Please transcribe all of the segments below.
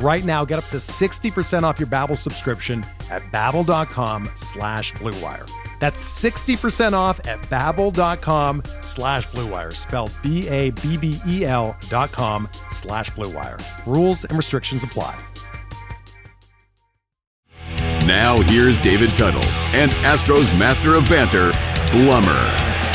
Right now, get up to 60% off your Babbel subscription at babbel.com slash bluewire. That's 60% off at babbel.com slash bluewire, spelled B-A-B-B-E-L dot com slash bluewire. Rules and restrictions apply. Now here's David Tuttle and Astros master of banter, Blummer.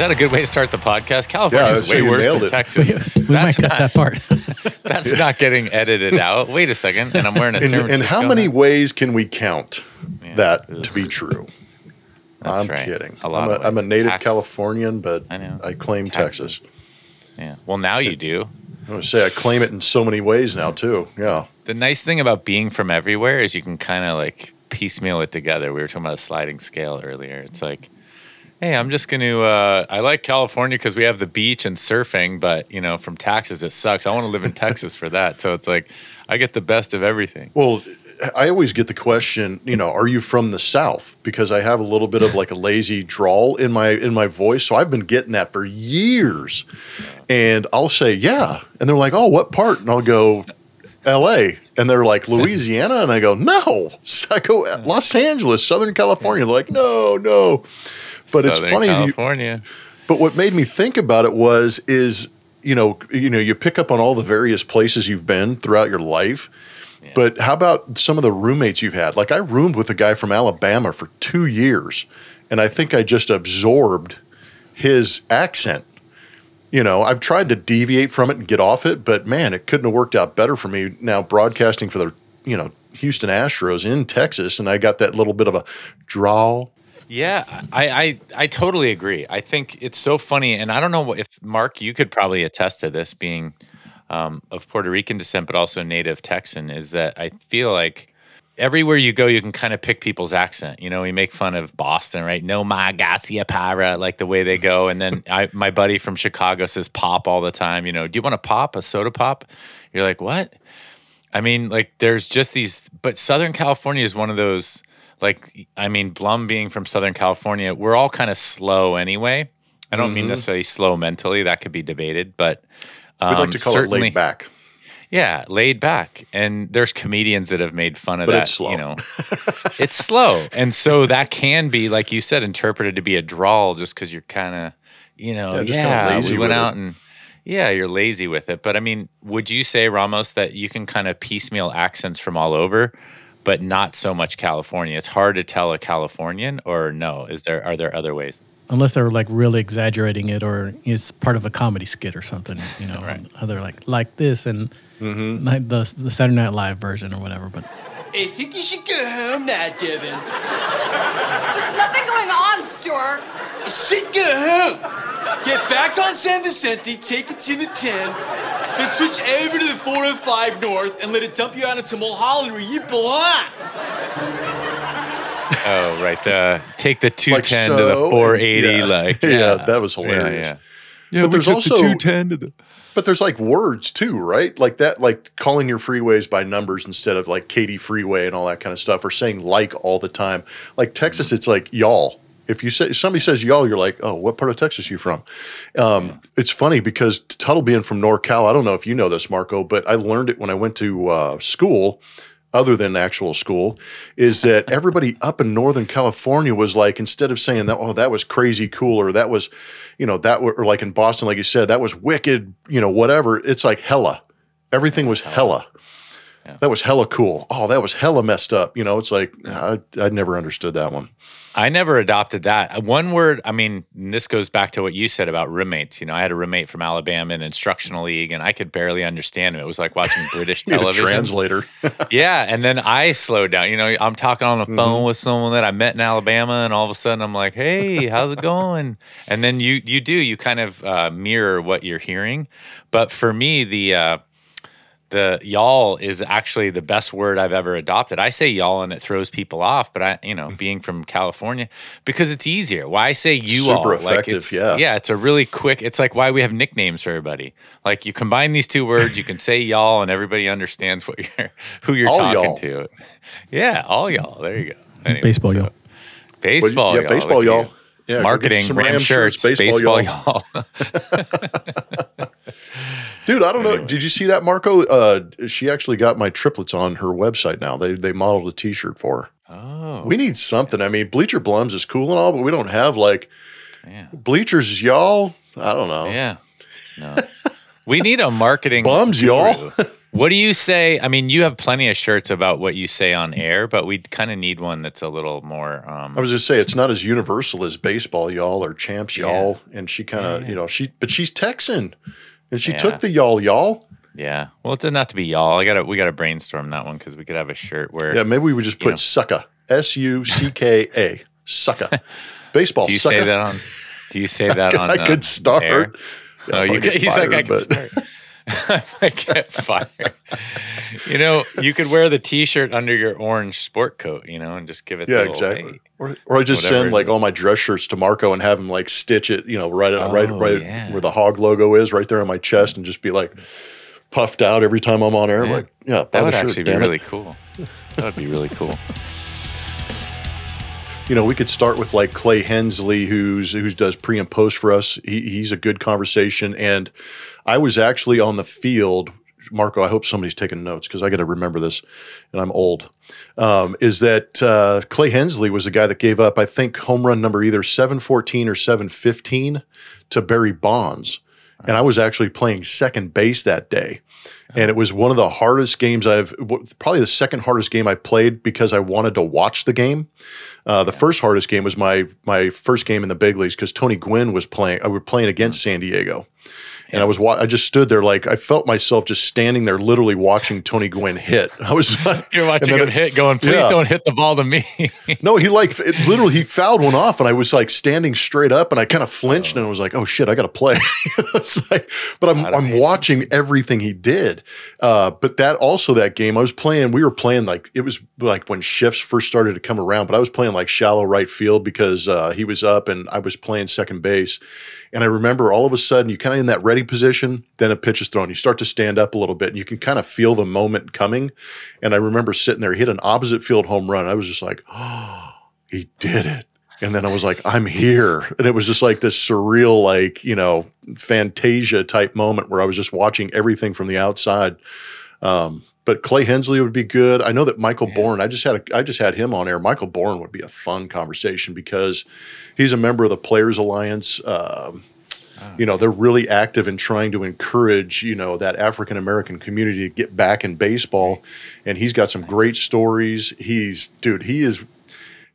Is that a good way to start the podcast? California Yeah, is way worse than it. Texas. we might cut that part. That's not getting edited out. Wait a second. And I'm wearing a And, San and Francisco how many hat. ways can we count Yeah. that to be true? That's I'm right. kidding. A lot I'm, a, of I'm a native Tax- Californian, but I know. I claim Taxes. Texas. Yeah. Well, now you do. I'm going to say I claim it in so many ways now, too. Yeah. The nice thing about being from everywhere is you can kind of like piecemeal it together. We were talking about a sliding scale earlier. It's like, hey, I'm just going to, uh, I like California because we have the beach and surfing, but, you know, from taxes, it sucks. I want to live in Texas for that. So it's like, I get the best of everything. Well, I always get the question, you know, are you from the South? Because I have a little bit of like a lazy drawl in my in my voice, so I've been getting that for years. And I'll say, yeah, and they're like, oh, what part? And I'll go, L.A. And they're like, Louisiana, and I go, no, I go Los Angeles, Southern California. They're like, no, no. But it's Southern funny. You, California. but what made me think about it was is you know you know you pick up on all the various places you've been throughout your life. But how about some of the roommates you've had? Like I roomed with a guy from Alabama for two years, and I think I just absorbed his accent. You know, I've tried to deviate from it and get off it, but man, it couldn't have worked out better for me now broadcasting for the, you know, Houston Astros in Texas, and I got that little bit of a draw. Yeah, I, I I totally agree. I think it's so funny, and I don't know if Mark, you could probably attest to this, being um, of Puerto Rican descent, but also native Texan. Is that I feel like everywhere you go, you can kind of pick people's accent. You know, we make fun of Boston, right? Nomar Garciaparra, like the way they go, and then I, my buddy from Chicago says pop all the time. You know, do you want a pop, a soda pop? You're like, what? I mean, like, there's just these, but Southern California is one of those, like, I mean, Blum being from Southern California, we're all kind of slow anyway. I don't mean necessarily slow mentally, that could be debated, but We'd um, like to call it laid back. Yeah, laid back. And there's comedians that have made fun of But that. it's slow. You know, it's slow. And so that can be, like you said, interpreted to be a drawl just because you're kind of, you know, Yeah, yeah, we went out it. and, yeah, you're lazy with it. But I mean, would you say, Ramos, that you can kind of piecemeal accents from all over, but not so much California? It's hard to tell a Californian, or no? Is there are there other ways? Unless they're like really exaggerating it or it's part of a comedy skit or something, you know. Right. They're like like this and Mm-hmm. like the the Saturday Night Live version or whatever. But I think you should go home now, Devin. There's nothing going on, Stuart. I said go home. Get back on San Vicente, take it to the 10, then switch over to the 405 North and let it dump you out into Mulholland where you belong. Oh, right. The take the 210 Like ten to the four eighty. yeah. Like Yeah, that was hilarious. Yeah, yeah. but there's also ten to the. But there's like words too, right? Like that, like calling your freeways by numbers instead of like Katy Freeway and all that kind of stuff, or saying like all the time. Like Texas, it's like y'all. If you say if somebody says y'all, you're like, oh, what part of Texas you from? Um, it's funny because Tuttle being from NorCal, I don't know if you know this, Marco, but I learned it when I went to uh, school. Other than actual school, is that everybody up in Northern California was like instead of saying that, oh, that was crazy cool, or that was, you know, that were, or like in Boston, like you said, that was wicked, you know, whatever. It's like hella. Everything was hella. That was hella cool. Oh, that was hella messed up. You know, it's like I, I never understood that one. I never adopted that. Uh, One word, I mean, this goes back to what you said about roommates. You know, I had a roommate from Alabama in instructional league, and I could barely understand him. It was like watching British television. translator. Yeah, and then I slowed down. You know, I'm talking on the Mm-hmm. phone with someone that I met in Alabama, and all of a sudden I'm like, "Hey, how's it going?" And then you you do you kind of uh, mirror what you're hearing. But for me, the uh, the y'all is actually the best word I've ever adopted. I say y'all and it throws people off, but I, you know, mm. being from California, because it's easier. Why I say you Super all, like effective, it's, yeah. yeah, it's a really quick. It's like why we have nicknames for everybody. Like you combine these two words, you can say y'all, and everybody understands what you're who you're All talking y'all. to. Yeah, all y'all. There you go. Anyway, Baseball y'all. Baseball, yeah, y'all. baseball, y'all. you. Yeah, Marketing, some Ram Ram shirts, shirts, baseball, baseball, y'all. Dude, I don't know. Did you see that, Marco? Uh, she actually got my triplets on her website now. They they modeled a T-shirt for her. oh, We need something. I mean, Bleacher Blums is cool and all, but we don't have like yeah. bleachers, y'all. I don't know. Yeah. No. we need a marketing Bums, y'all. What do you say? I mean, you have plenty of shirts about what you say on air, but we kind of need one that's a little more. Um, I was just say it's not as universal as baseball, y'all, or champs, y'all. And she kind of, you know, she, but she's Texan, and she Yeah. took the y'all, y'all. yeah. Well, it doesn't have to be y'all. I got to we got to brainstorm that one because we could have a shirt where. Yeah, maybe we would just put know. sucka, S U C K A, sucka, baseball. do you sucka. say that on? Do you say that on? I uh, could start. air? Oh, you could, he's like, I but- start. I might get fired. You know, you could wear the T-shirt under your orange sport coat, you know, and just give it. the Yeah, exactly. hey. Or, or I just Whatever. send like all my dress shirts to Marco and have him like stitch it, you know, right, uh, right, Oh, right yeah. where the hog logo is, right there on my chest, and just be like puffed out every time I'm on air. Yeah. Like, yeah, That would shirt, actually be damn it. really cool. That would be really cool. you know, we could start with like Clay Hensley, who's who's does pre and post for us. He, he's a good conversation, and I was actually on the field. Marco, I hope somebody's taking notes because I got to remember this, and I'm old. Um, is that uh, Clay Hensley was the guy that gave up, I think, home run number either 714 or 715 to Barry Bonds, and I was actually playing second base that day. And it was one of the hardest games I've, probably the second hardest game I played because I wanted to watch the game. Uh, the first hardest game was my my first game in the big leagues because Tony Gwynn was playing. I were playing against San Diego, and I was wa- I just stood there like I felt myself just standing there, literally watching Tony Gwynn hit. I was like, You're watching him then hit, going, "Please Yeah. don't hit the ball to me." no, he like it, literally he fouled one off, and I was like standing straight up, and I kind of flinched, and I was like, "Oh shit, I got to play." it's like, but I'm I'm watching everything he did. Uh, but that also that game, I was playing. We were playing like it was like when shifts first started to come around, but I was playing like shallow right field because uh, he was up, and I was playing second base. And I remember all of a sudden, you kind of in that ready position, then a pitch is thrown. You start to stand up a little bit, and you can kind of feel the moment coming. And I remember sitting there, he hit an opposite field home run. I was just like, oh, he did it. And then I was like, I'm here. And it was just like this surreal, like, you know, fantasia type moment where I was just watching everything from the outside. Um, but Clay Hensley would be good. I know that Michael Bourn, I just had a, I just had him on air. Michael Bourn would be a fun conversation because he's a member of the Players Alliance. Um, you know, they're really active in trying to encourage, you know, that African American community to get back in baseball. And he's got some great stories. He's, dude, he is,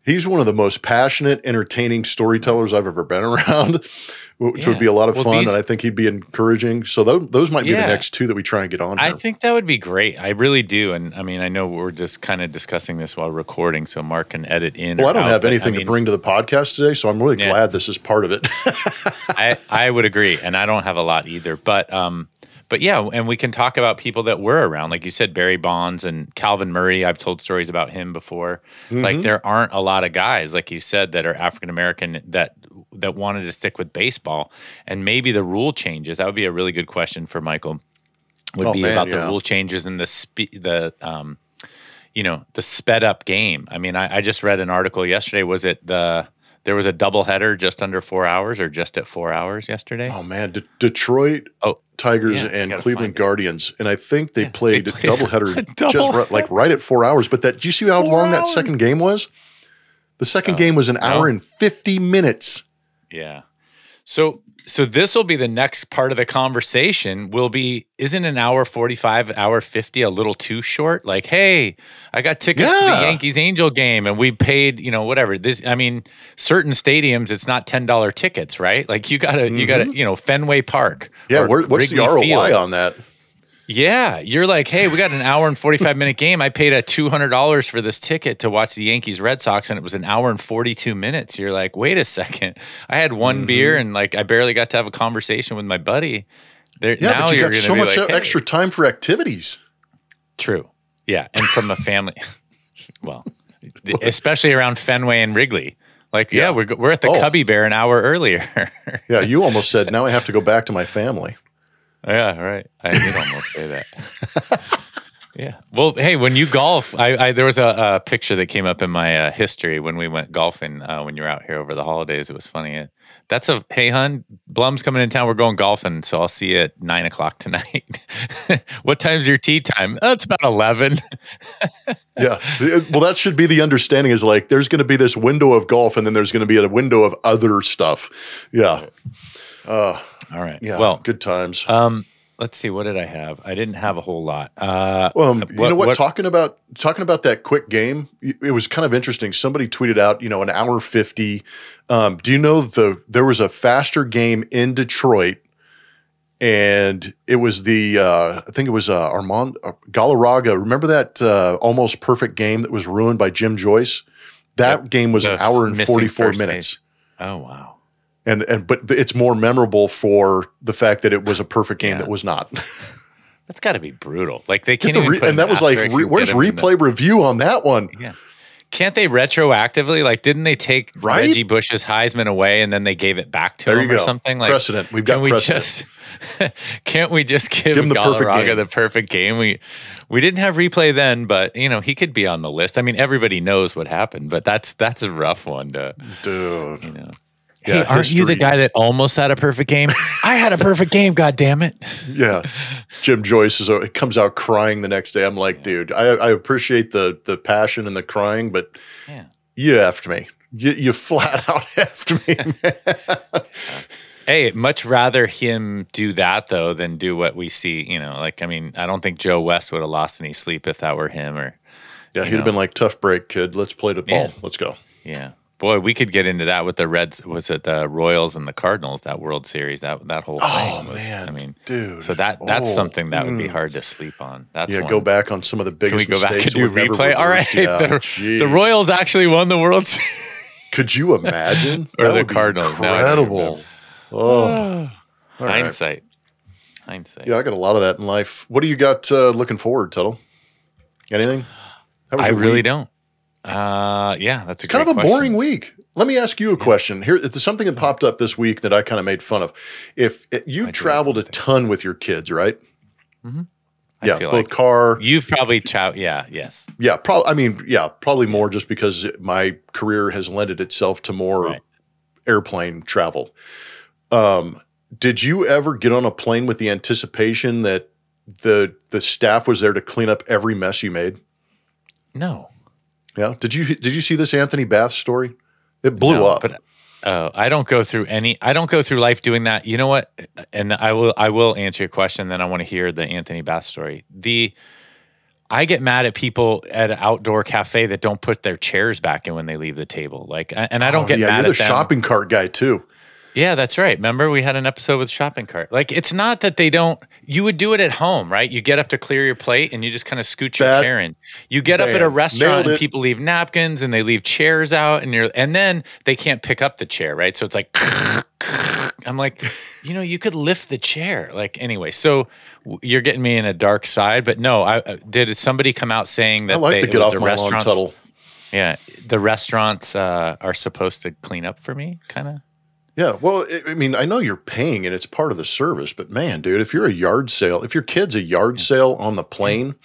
he's one of the most passionate, entertaining storytellers I've ever been around, which would be a lot of Well, fun. these- and I think he'd be encouraging. So those, those might be the next two that we try and get on. I here. think that would be great. I really do. And I mean, I know we're just kind of discussing this while recording, so Mark can edit in. Well, or I don't out, have anything I mean, to bring to the podcast today, so I'm really Yeah. glad this is part of it. I, I would agree, and I don't have a lot either. But um, but yeah, and we can talk about people that were around, like you said, Barry Bonds and Calvin Murray. I've told stories about him before. Mm-hmm. Like there aren't a lot of guys, like you said, that are African American that that wanted to stick with baseball, and maybe the rule changes. That would be a really good question for Michael. Would Oh, be man, about yeah. the rule changes and the spe- the um, you know, the sped up game. I mean, I, I just read an article yesterday. Was it the there was a doubleheader just under four hours or just at four hours yesterday? oh man, De- Detroit Oh, Tigers yeah, and Cleveland. Guardians, and I think they played, they played doubleheader a just double like right at four hours. But that, do you see how Four long that second game was? The second Oh, game was an hour no. and fifty minutes. Yeah. So so this will be the next part of the conversation will be isn't an hour 45 hour 50 a little too short like hey i got tickets to the yankees angel game and we paid you know whatever this i mean certain stadiums it's not $10 tickets right like you gotta you gotta you know fenway park Mm-hmm. Yeah, where, what's the Wrigley ROI Field. on that? Yeah you're like hey we got an hour and 45 minute game i paid a $200 for this ticket to watch the yankees red sox and it was an hour and 42 minutes you're like wait a second i had one Mm-hmm. beer and like i barely got to have a conversation with my buddy there, Yeah, now but you you're got so much like, hey. extra time for activities. true yeah and from a family well especially around fenway and wrigley like yeah, Yeah. we're, we're at the Oh. cubby bear an hour earlier Yeah, you almost said now I have to go back to my family. Yeah, right. I did almost say that. yeah. Well, hey, when you golf, I, I there was a, a picture that came up in my uh, history when we went golfing uh, when you were out here over the holidays. It was funny. Uh, That's a hey, hun, Blum's coming in town. We're going golfing, so I'll see you at nine o'clock tonight. what time's your tea time? Oh, it's about eleven. Yeah. Well, that should be the understanding is like there's going to be this window of golf and then there's going to be a window of other stuff. Yeah. All right. Yeah. Well, good times. um, let's see. What did I have? I didn't have a whole lot. Uh, Um, you what- know what, what- Talking about talking about that quick game, it was kind of interesting. Somebody tweeted out, you know, an hour fifty. Um, do you know the there was a faster game in Detroit, and it was the uh, I think it was uh, Armand uh, Galarraga. Remember that uh, almost perfect game that was ruined by Jim Joyce? That Yep. game was an hour and forty four forty four first minutes. oh wow. And and but it's more memorable for the fact that it was a perfect game Yeah. that was not. That's got to be brutal. Like they can't the even re- put and that an was like, re- where's get 'em the- replay review on that one? Yeah. Can't they retroactively? Like, didn't they take Right? Reggie Bush's Heisman away and then they gave it back to There him or go. something? Like, Precedent. We've got we precedent. just? can't we just give, Give him the perfect Galarraga game. the perfect game? We we didn't have replay then, but you know he could be on the list. I mean, everybody knows what happened, but that's that's a rough one to Dude. you know. Yeah, hey, aren't you the guy that almost had a perfect game? I had a perfect game. God damn it! Yeah. Jim Joyce is it comes out crying the next day. I'm like, dude, I, I appreciate the the passion and the crying, but Yeah. you effed me. You, you flat out effed me. Hey, much rather him do that though than do what we see. You know, like I mean, I don't think Joe West would have lost any sleep if that were him. Or Yeah, he'd have been like, tough break, kid. Let's play the ball. Yeah. Let's go. yeah, boy, we could get into that with the Reds. Was it the Royals and the Cardinals? That World Series, that that whole thing. Oh, was, man, I mean, dude. so that that's Oh, something that would be mm. hard to sleep on. That's Yeah, one. go back on some of the Can we biggest go back and do that were never replay? All right, the, the. Royals actually won the World Series. Could you imagine? Or That the Cardinals, Incredible. Oh, right. Hindsight, hindsight. Yeah, I got a lot of that in life. What do you got uh, looking forward, Tuttle? Anything? I really week? don't. Uh, yeah, that's a kind of a boring week. Let me ask you a question. Here, it's something that popped up this week that I kind of made fun of. If it, you've traveled a ton with your kids, right? I yeah, both like car. you've probably chow. Yeah, yes. Yeah, probably. I mean, yeah, probably more just because my career has lended itself to more Right. airplane travel. Um, did you ever get on a plane with the anticipation that the the staff was there to clean up every mess you made? No, Yeah. Did you did you see this Anthony Bass story? It blew No, up. But uh, I don't go through any. I don't go through life doing that. You know what? And I will. I will answer your question. Then I want to hear the Anthony Bass story. The I get mad at people at an outdoor cafe that don't put their chairs back in when they leave the table. Like, and I don't Oh, get yeah, mad you're at the shopping cart guy too. Yeah, that's right. Remember we had an episode with shopping cart. Like it's not that they don't you would do it at home, right? You get up to clear your plate and you just kind of scoot your That- chair in. You get up at a restaurant and people leave napkins and they leave chairs out and you're and then they can't pick up the chair, right? So it's like I'm like, you know, you could lift the chair. Like anyway, so you're getting me in a dark side, but no, I uh, did somebody come out saying that I like they, to get off the my lawn, Tuttle. Yeah, the restaurants uh, are supposed to clean up for me, kind of. Yeah, well, I I mean, I know you're paying and it's part of the service, but man, dude, if you're a yard sale, if your kid's a yard sale on the plane,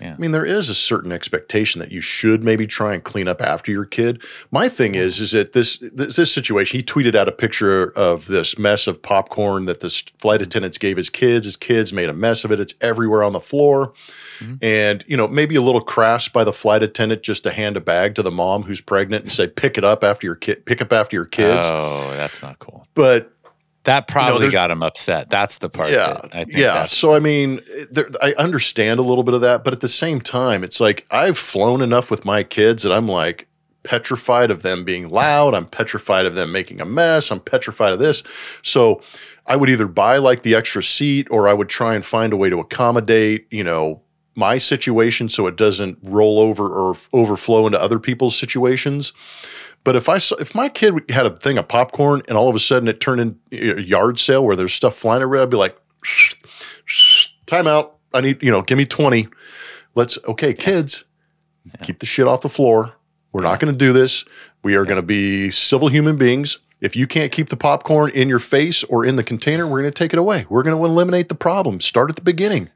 Yeah. I mean, there is a certain expectation that you should maybe try and clean up after your kid. My thing is, is that this this, this situation, he tweeted out a picture of this mess of popcorn that the flight mm-hmm. attendants gave his kids. His kids made a mess of it. It's everywhere on the floor. Mm-hmm. And, you know, maybe a little crass by the flight attendant just to hand a bag to the mom who's pregnant and say, pick it up after your kid, pick up after your kids Oh, that's not cool. but That probably there's- got him upset. That's the part. yeah, that I think yeah. So I mean, there, I understand a little bit of that, but at the same time, it's like I've flown enough with my kids that I'm like petrified of them being loud. I'm petrified of them making a mess. I'm petrified of this. So I would either buy like the extra seat, or I would try and find a way to accommodate, you know, my situation so it doesn't roll over or f- overflow into other people's situations. But if I saw, if my kid had a thing of popcorn and all of a sudden it turned into a yard sale where there's stuff flying around, I'd be like, time out. I need, you know, give me 20. Let's, okay, kids, keep the shit off the floor. We're not going to do this. We are going to be civil human beings. If you can't keep the popcorn in your face or in the container, we're going to take it away. We're going to eliminate the problem. Start at the beginning.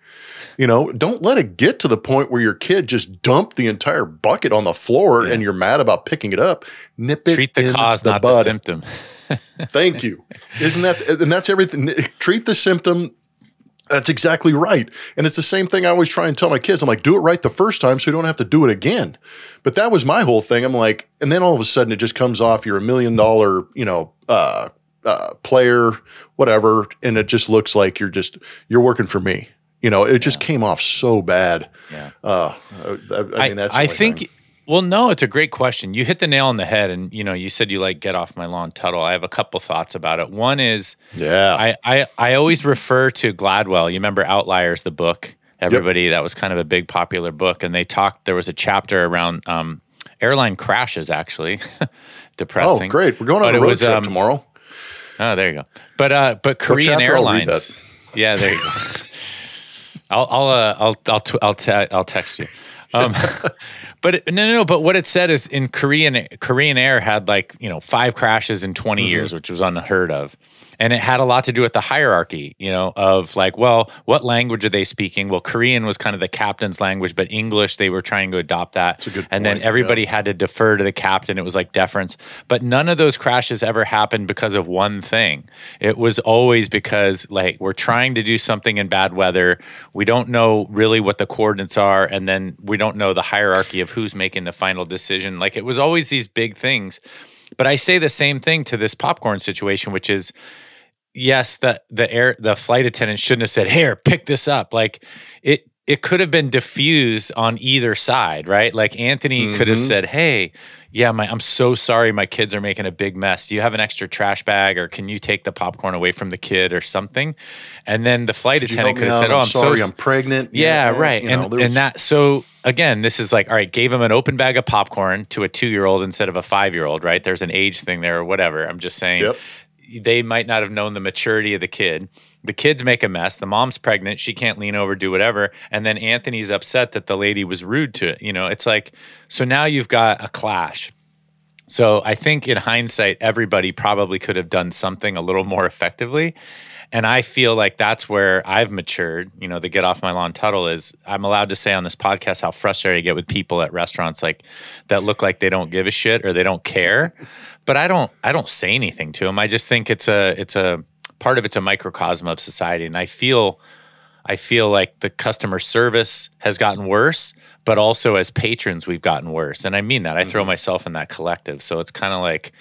You know, don't let it get to the point where your kid just dumped the entire bucket on the floor and you're mad about picking it up. Nip it treat the in cause, the not the bud. symptom. Thank you. Isn't that and that's everything. Treat the symptom. That's exactly right. And it's the same thing I always try and tell my kids. I'm like, do it right the first time so you don't have to do it again. But that was my whole thing. I'm like, and then all of a sudden it just comes off you're a million dollar, you know, uh, uh, player, whatever, and it just looks like you're just you're working for me. You know, it just came off so bad. Yeah. Uh, I, I mean, that's the I think. thing. Well, no, it's a great question. You hit the nail on the head, and you know, you said you like get off my lawn, Tuttle. I have a couple thoughts about it. One is, Yeah. I I, I always refer to Gladwell. You remember Outliers, the book? Everybody that was kind of a big popular book, and they talked. There was a chapter around um, airline crashes, actually. Depressing. Oh, great. We're going on But a road was, trip um, tomorrow. Oh, there you go. But uh, but Korean chapter? I'll read Airlines. Yeah, there you go. I'll I'll uh, I'll I'll t- I'll, te- I'll text you. Um, but it- no, no, no. But what it said is in Korean Korean Air had like you know five crashes in 20 years, which was unheard of, and it had a lot to do with the hierarchy. You know, of like, well, what language are they speaking? Well, Korean was kind of the captain's language, but English they were trying to adopt that. a good and then point, everybody had to defer to the captain. It was like deference. But none of those crashes ever happened because of one thing. It was always because like we're trying to do something in bad weather. We don't know really what the coordinates are, and then we don't know the hierarchy of who's making the final decision. Like it was always these big things. But I say the same thing to this popcorn situation, which is yes, the the air the flight attendant shouldn't have said, "Here, pick this up." Like it it could have been diffused on either side, right? Like Anthony could have Mhm. said, "Hey, yeah, my I'm so sorry my kids are making a big mess. Do you have an extra trash bag or can you take the popcorn away from the kid or something?" And then the flight Could attendant could have said, "Oh, I'm I'm, sorry, so I'm pregnant. yeah, eh, right. you know, and and that so again, this is like all right, gave him an open bag of popcorn to a two year old instead of a five year old, right? There's an age thing there or whatever. I'm just saying Yep. They might not have known the maturity of the kid. The kids make a mess. The mom's pregnant. She can't lean over, do whatever. And then Anthony's upset that the lady was rude to it. You know, it's like, so now you've got a clash. So I think in hindsight, everybody probably could have done something a little more effectively. And I feel like that's where I've matured. You know, the get off my lawn Tuttle is I'm allowed to say on this podcast how frustrated I get with people at restaurants like that look like they don't give a shit or they don't care. But I don't I don't say anything to them. I just think it's a it's a part of it's a microcosm of society. And I feel I feel like the customer service has gotten worse, but also as patrons, we've gotten worse. And I mean that. I throw mm-hmm. myself in that collective. So it's kind of like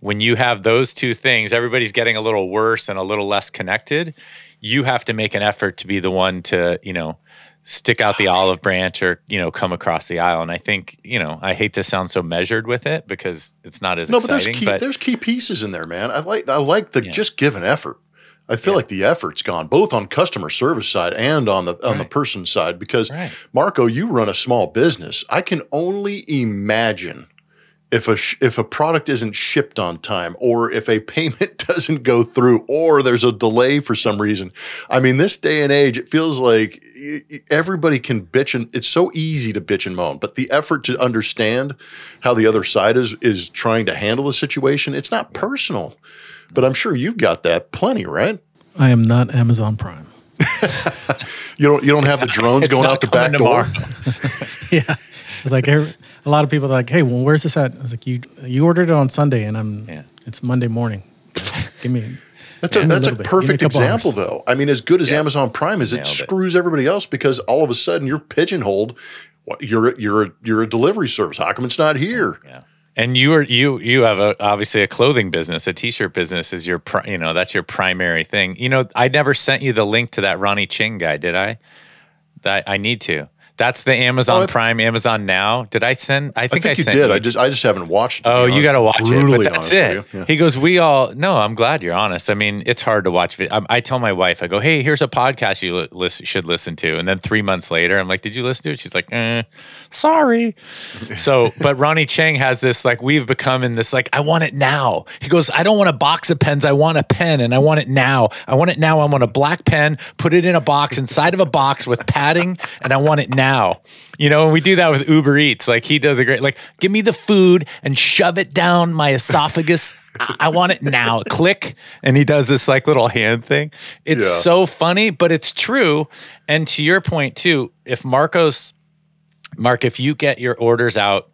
when you have those two things, everybody's getting a little worse and a little less connected. You have to make an effort to be the one to, you know, stick out the olive branch or, you know, come across the aisle. And I think, you know, I hate to sound so measured with it because it's not as no, but there's exciting. key but there's key pieces in there, man. I like I like the Yeah. just give an effort. I feel like the effort's gone both on customer service side and on the on the person side because Right. Marco, you run a small business. I can only imagine if a sh- if a product isn't shipped on time or if a payment doesn't go through or there's a delay for some reason. I mean, this day and age, it feels like y- y- everybody can bitch and it's so easy to bitch and moan, but the effort to understand how the other side is is trying to handle the situation, it's not personal. But I'm sure you've got that plenty, right? I am not Amazon Prime. You don't you don't have the drones going out the back door. yeah, it's like every, a lot of people are like, "Hey, well, where's this at?" I was like, "You you ordered it on Sunday, and I'm Yeah. it's Monday morning. Give me." That's a that's a little bit. Give me perfect couple example, hours. though. I mean, as good as Amazon Prime is, it Nailed it. screws everybody else because all of a sudden you're pigeonholed. You're a- you're a, you're a delivery service. How come it's not here? Yeah. And you are you you have a, obviously a clothing business, a t-shirt business is your pri- you know that's your primary thing. You know, I never sent you the link to that Ronny Chieng guy, did I? That I need to. That's the Amazon Oh, th- Prime, Amazon Now. Did I send? I I think, I you sent did. I just I just haven't watched. Oh, you got to watch it. But that's it. Yeah. He goes, "We all no. I'm glad you're honest. I mean, it's hard to watch. I, I tell my wife, I go, "Hey, here's a podcast you li- listen, should listen to." And then three months later, I'm like, "Did you listen to it?" She's like, eh, "Sorry." So, but Ronny Chieng has this like we've become in this like I want it now. He goes, "I don't want a box of pens. I want a pen, and I want it now. I want it now. I want a black pen. Put it in a box inside of a box with padding, and I want it now." You know, and we do that with Uber Eats. Like he does a great, like, give me the food and shove it down my esophagus. I, I want it now. Click. And he does this like little hand thing. It's Yeah. so funny, but it's true. And to your point too, if Marcos, Mark, if you get your orders out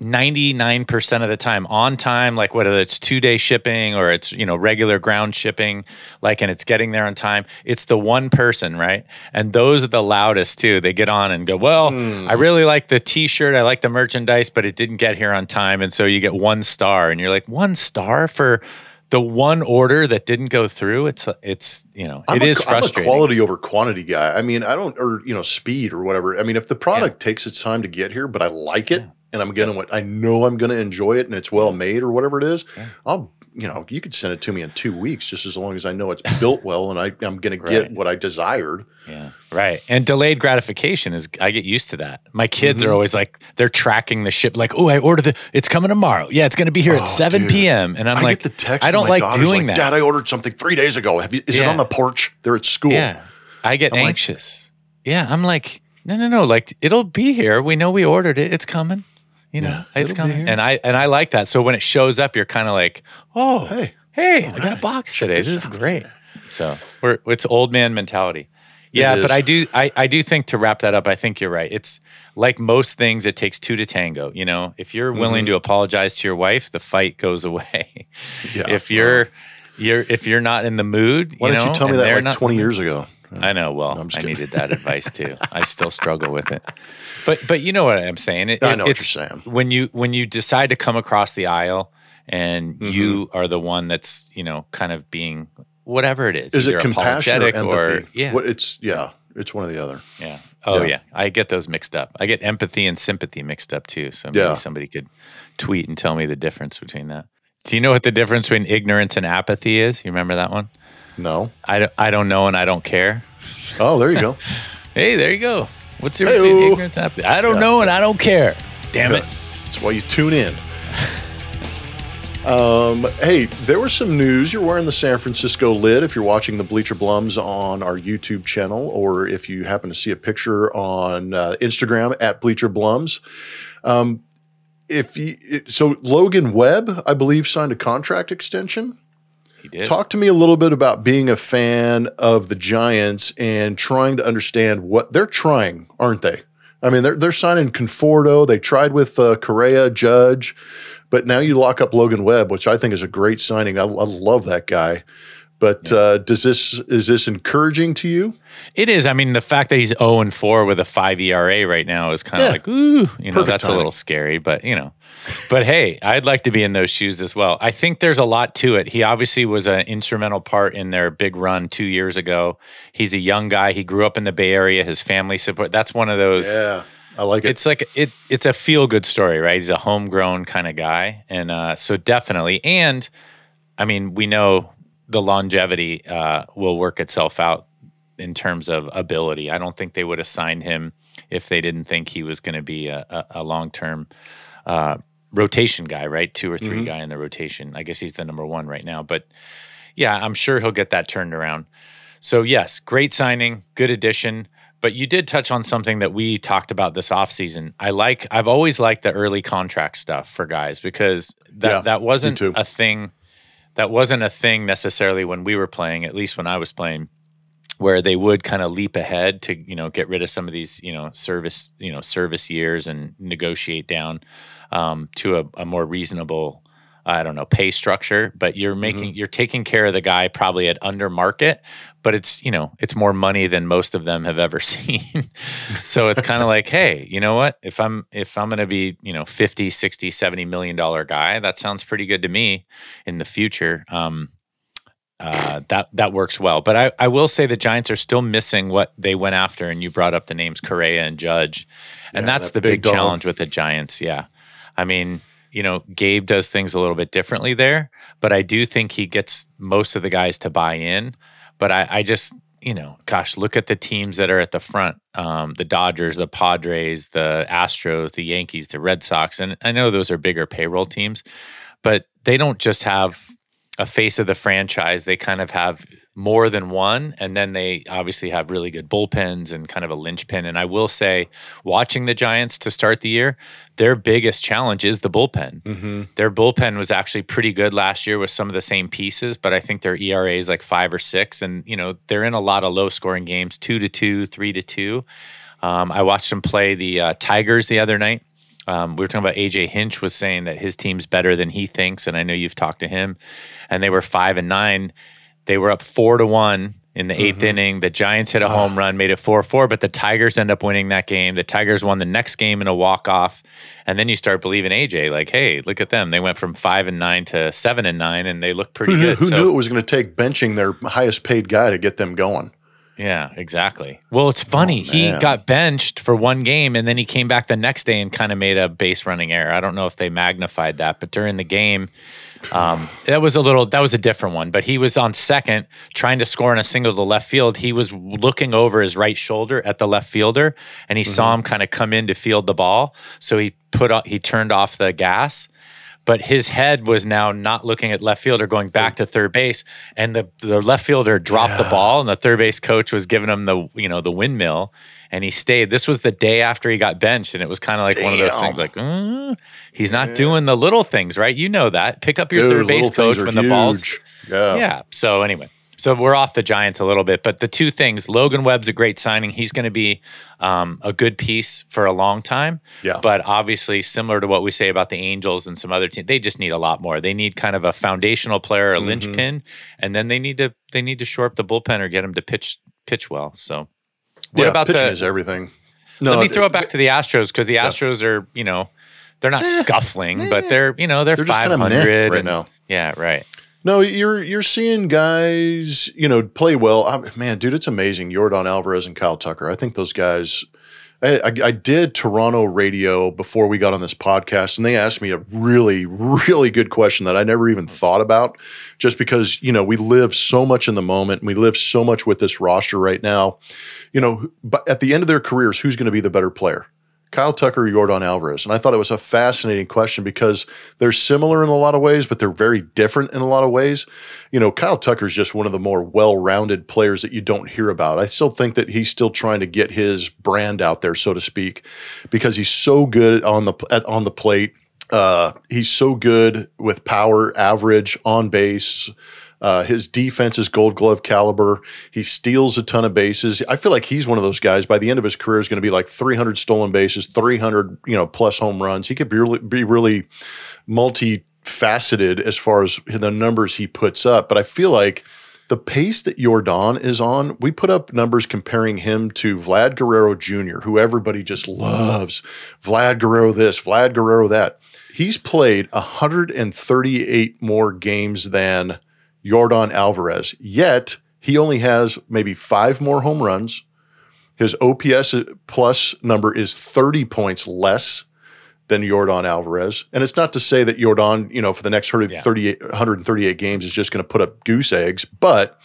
99% of the time on time like whether it's two day shipping or it's you know regular ground shipping like and it's getting there on time it's the one person right? And those are the loudest too. They get on and go well i hmm. really like the t-shirt. I like the merchandise but it didn't get here on time. And so you get one star and you're like one star for the one order that didn't go through? It's it's you know I'm it a, is I'm a frustrating. quality over quantity guy. I mean, I don't, or you know, speed or whatever. I mean, if the product takes its time to get here, but I like it, and I'm getting what I know I'm gonna enjoy it, and it's well made or whatever it is, I'll, you know, you could send it to me in two weeks, just as long as I know it's built well and I, I'm gonna get what I desired. Yeah. Right. And delayed gratification is I get used to that. My kids are mm-hmm. always like they're tracking the ship like, "Oh, I ordered the it's coming tomorrow. Yeah, it's going to be here Oh, at 7 dude. p.m." And I'm i like the text. I don't like doing like, that. Dad, I ordered something three days ago. Have you? Is it on the porch? They're at school. yeah. I get I'm like- anxious. yeah, I'm like, "No, no, no, like it'll be here. We know we ordered it. It's coming." You know, Yeah, it's coming. And I and I like that. So when it shows up, you're kind of like, "Oh, Hey, hey, I got a box today. this This, is great. So we're it's old man mentality. Yeah, but. I do I, I do think to wrap that up, I think you're right. It's like most things, it takes two to tango. You know, if you're willing Mm-hmm. to apologize to your wife, the fight goes away. Yeah. if you're you're if you're not in the mood, why you didn't know, you tell me that like not- 20 years ago? I know. Well, I'm I needed that advice too. I still struggle with it, but but you know what I'm saying. It, I know what you're saying. When you when you decide to come across the aisle, and Mm-hmm. you are the one that's you know kind of being whatever it is. Is it compassion or empathy? yeah, What it's yeah, it's one or the other. yeah. Oh Yeah. yeah. I get those mixed up. I get empathy and sympathy mixed up too. So maybe Yeah. somebody could tweet and tell me the difference between that. Do you know what the difference between ignorance and apathy is? You remember that one? No. I don't, I don't know and I don't care. Oh, there you go. Hey, there you go. What's your Hey-o. ignorance apathy? I don't Yeah. know and I don't care. Damn it. That's why you tune in. Um, hey, there was some news. You're wearing the San Francisco lid if you're watching the Bleacher Blums on our YouTube channel, or if you happen to see a picture on uh, Instagram at Bleacher Blums. Um, if you, so, Logan Webb, I believe, signed a contract extension. He did. Talk to me a little bit about being a fan of the Giants and trying to understand what they're trying, aren't they? I mean, they're they're signing Conforto. They tried with uh, Correa, Judge, but now you lock up Logan Webb, which I think is a great signing. I, I love that guy. But uh, does this is this encouraging to you? It is. I mean, the fact that he's 0 and 4 with a 5 ERA right now is kind of Yeah. like, ooh, you know, Perfect that's a little scary, but you know. But hey, I'd like to be in those shoes as well. I think there's a lot to it. He obviously was an instrumental part in their big run 2 years ago. He's a young guy. He grew up in the Bay Area. His family support. That's one of those Yeah, I like it. it's like it it's a feel good story, right? He's a homegrown kind of guy, and uh, so definitely. And I mean, we know the longevity uh, will work itself out in terms of ability. I don't think they would have signed him if they didn't think he was going to be a, a, a long term uh, rotation guy, right? Two or 3 mm-hmm. guy in the rotation. I guess he's the number one right now, but yeah, I'm sure he'll get that turned around. So yes, great signing, good addition. But you did touch on something that we talked about this offseason. I like I've always liked the early contract stuff for guys because that Yeah, that wasn't a thing that wasn't a thing necessarily when we were playing, at least when I was playing, where they would kind of leap ahead to, you know, get rid of some of these, you know, service, you know, service years and negotiate down um, to a, a more reasonable I don't know, pay structure, but you're making you're taking care of the guy probably at under market, but it's, you know, it's more money than most of them have ever seen. so it's kind of like, hey, you know what? If I'm if I'm going to be, you know, 50, 60, 70 million dollar guy, that sounds pretty good to me in the future. Um uh, that that works well. But I, I will say the Giants are still missing what they went after, and you brought up the names Correa and Judge, and Yeah, that's that the big, big challenge with the Giants. Yeah, I mean, you know, Gabe does things a little bit differently there, but I do think he gets most of the guys to buy in. But I, I just, you know, gosh, look at the teams that are at the front: um, the Dodgers, the Padres, the Astros, the Yankees, the Red Sox, and I know those are bigger payroll teams, but they don't just have a face of the franchise. They kind of have more than one, and then they obviously have really good bullpens and kind of a linchpin. And I will say, watching the Giants to start the year, their biggest challenge is the bullpen. Their bullpen was actually pretty good last year with some of the same pieces, but I think their ERA is like five or six, and you know they're in a lot of low scoring games, two to two, three to two. Um, I watched them play the uh, Tigers the other night. Um, we were talking about AJ Hinch was saying that his team's better than he thinks, and I know you've talked to him. And they were five and nine. They were up four to one in the 8th inning. The Giants hit a home run, made it four four, but the Tigers end up winning that game. The Tigers won the next game in a walk off, and then you start believing AJ. Like, hey, look at them. They went from five and nine to seven and nine, and they look pretty Who, good. who So- knew it was going to take benching their highest paid guy to get them going? Yeah, exactly. Well, it's funny. he got benched for one game and then he came back the next day and kind of made a base running error. I don't know if they magnified that, but during the game, um, that was a little, that was a different one. But he was on second trying to score in a single to left field. He was looking over his right shoulder at the left fielder and he saw him kind of come in to field the ball. So he put, he turned off the gas but his head was now not looking at left field or going back to third base. And the, the left fielder dropped the ball and the third base coach was giving him the you know the windmill and he stayed. This was the day after he got benched and it was kind of like one of those things like uh, he's not doing the little things right? You know that. Pick up your Dude, third base coach when the ball's huge. Yeah. yeah. So anyway, so we're off the Giants a little bit, but the two things: Logan Webb's a great signing. He's going to be um, a good piece for a long time. Yeah. But obviously, similar to what we say about the Angels and some other teams, they just need a lot more. They need kind of a foundational player, a Mm-hmm. linchpin, and then they need to they need to shore up the bullpen or get him to pitch pitch well. So. What yeah, about pitching the? is everything. let me throw it back to the Astros because the Astros are, you know, they're not scuffling, but they're, you know, they're, Eh, They're five hundred right and- now. Yeah, right. No, you're you're seeing guys, you know, play well. I, man, dude, it's amazing. Yordan Alvarez and Kyle Tucker. I think those guys. I, I, I did Toronto radio before we got on this podcast, and they asked me a really, really good question that I never even thought about. Just because you know we live so much in the moment, and we live so much with this roster right now. You know, but at the end of their careers, who's going to be the better player? Kyle Tucker or Yordan Alvarez? And I thought it was a fascinating question because they're similar in a lot of ways, but they're very different in a lot of ways. You know, Kyle Tucker's just one of the more well-rounded players that you don't hear about. I still think that he's still trying to get his brand out there, so to speak, because he's so good on the at, on the plate. Uh, he's so good with power, average, on base. Uh, his defense is gold glove caliber. He steals a ton of bases. I feel like he's one of those guys. By the end of his career, is going to be like 300 stolen bases, 300 you know plus home runs. He could be really, be really multifaceted as far as the numbers he puts up. But I feel like the pace that Yordan is on, we put up numbers comparing him to Vlad Guerrero Jr., who everybody just loves. Vlad Guerrero this, Vlad Guerrero that. He's played 138 more games than Yordan Alvarez, yet he only has maybe five more home runs. His OPS plus number is 30 points less than Yordan Alvarez. And it's not to say that Yordan, you know, for the next 138, 138 games is just going to put up goose eggs, but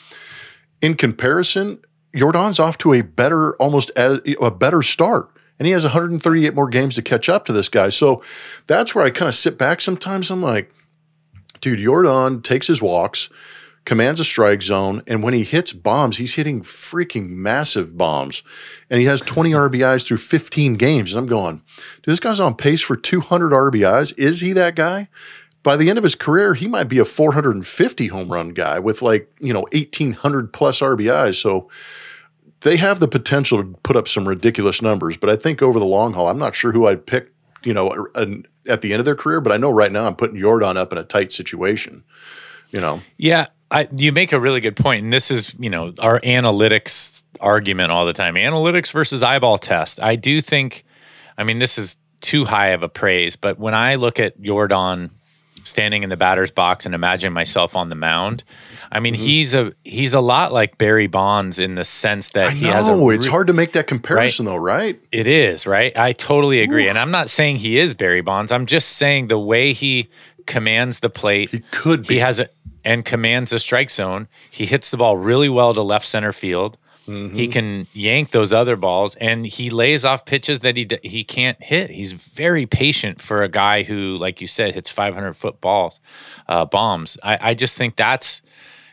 in comparison, Yordan's off to a better, almost as, a better start. And he has 138 more games to catch up to this guy. So that's where I kind of sit back sometimes. I'm like, dude, Yordan takes his walks, commands a strike zone, and when he hits bombs, he's hitting freaking massive bombs. And he has 20 RBIs through 15 games. And I'm going, dude, this guy's on pace for 200 RBIs. Is he that guy? By the end of his career, he might be a 450 home run guy with like, you know, 1800 plus RBIs. So they have the potential to put up some ridiculous numbers, but I think over the long haul, I'm not sure who I'd pick you know, er, an, at the end of their career. But I know right now I'm putting Yordan up in a tight situation. You know, Yeah, I, you make a really good point, and this is you know our analytics argument all the time: analytics versus eyeball test. I do think, I mean, this is too high of a praise, but when I look at Yordan standing in the batter's box and imagine myself on the mound, I mean, Mm-hmm. he's a he's a lot like Barry Bonds in the sense that I he has a know it's hard to make that comparison though, right? It is, right? I totally agree. And I'm not saying he is Barry Bonds. I'm just saying the way he commands the plate. He could be. He has a and commands the strike zone. He hits the ball really well to left center field. Mm-hmm. He can yank those other balls and he lays off pitches that he he can't hit. He's very patient for a guy who like you said hits 500 foot balls uh, bombs. I, I just think that's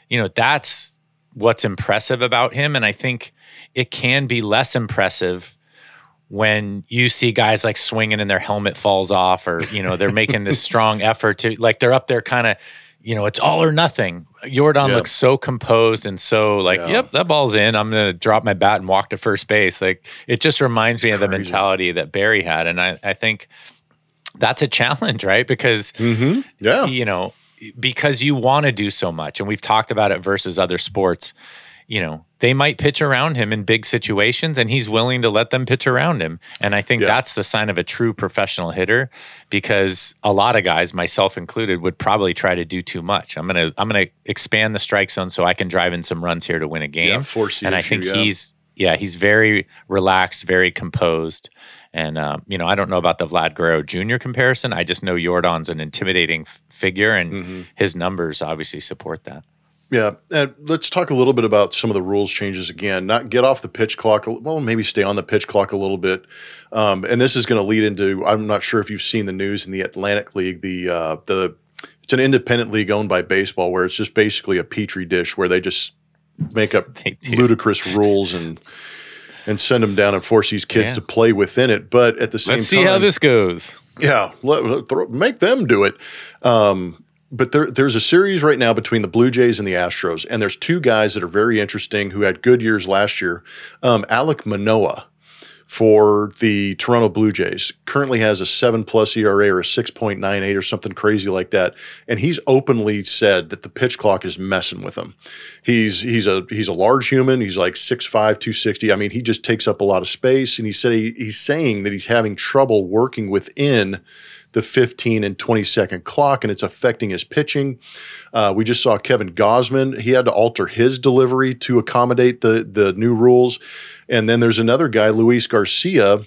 you know that's what's impressive about him and I think it can be less impressive when you see guys like swinging and their helmet falls off or you know they're making this strong effort to like they're up there kind of you know it's all or nothing Yordan Yeah. looks so composed and so like Yeah. yep that ball's in i'm gonna drop my bat and walk to first base like it just reminds me of the mentality that barry had and i, I think that's a challenge right because Mm-hmm. Yeah. you know, because you want to do so much. And we've talked about it versus other sports. You know, they might pitch around him in big situations and he's willing to let them pitch around him. And I think Yeah. that's the sign of a true professional hitter because a lot of guys, myself included, would probably try to do too much. I'm going to I'm going to expand the strike zone so I can drive in some runs here to win a game. Yeah, force and I think yeah. he's yeah, he's very relaxed, very composed. And um, you know, I don't know about the Vlad Guerrero Jr. comparison. I just know Yordan's an intimidating f- figure, and Mm-hmm. his numbers obviously support that. Yeah, and let's talk a little bit about some of the rules changes again. Not get off the pitch clock. Well, maybe stay on the pitch clock a little bit. Um, and this is going to lead into. I'm not sure if you've seen the news in the Atlantic League. The uh, the it's an independent league owned by baseball, where it's just basically a petri dish where they just make up ludicrous rules and and send them down and force these kids Yeah. to play within it. But at the same time Let's time, see how this goes. yeah, let, let- throw, make them do it. Um, but there, there's a series right now between the Blue Jays and the Astros, and there's two guys that are very interesting who had good years last year. Um, Alek Manoah for the Toronto Blue Jays currently has a seven plus ERA or a six point nine eight or something crazy like that, and he's openly said that the pitch clock is messing with him. He's he's a he's a large human. He's like 6'5", 260. I mean, he just takes up a lot of space, and he said he, he's saying that he's having trouble working within the 15 and 20 second clock, and it's affecting his pitching. Uh, we just saw Kevin Gausman; he had to alter his delivery to accommodate the the new rules. And then there's another guy, Luis Garcia,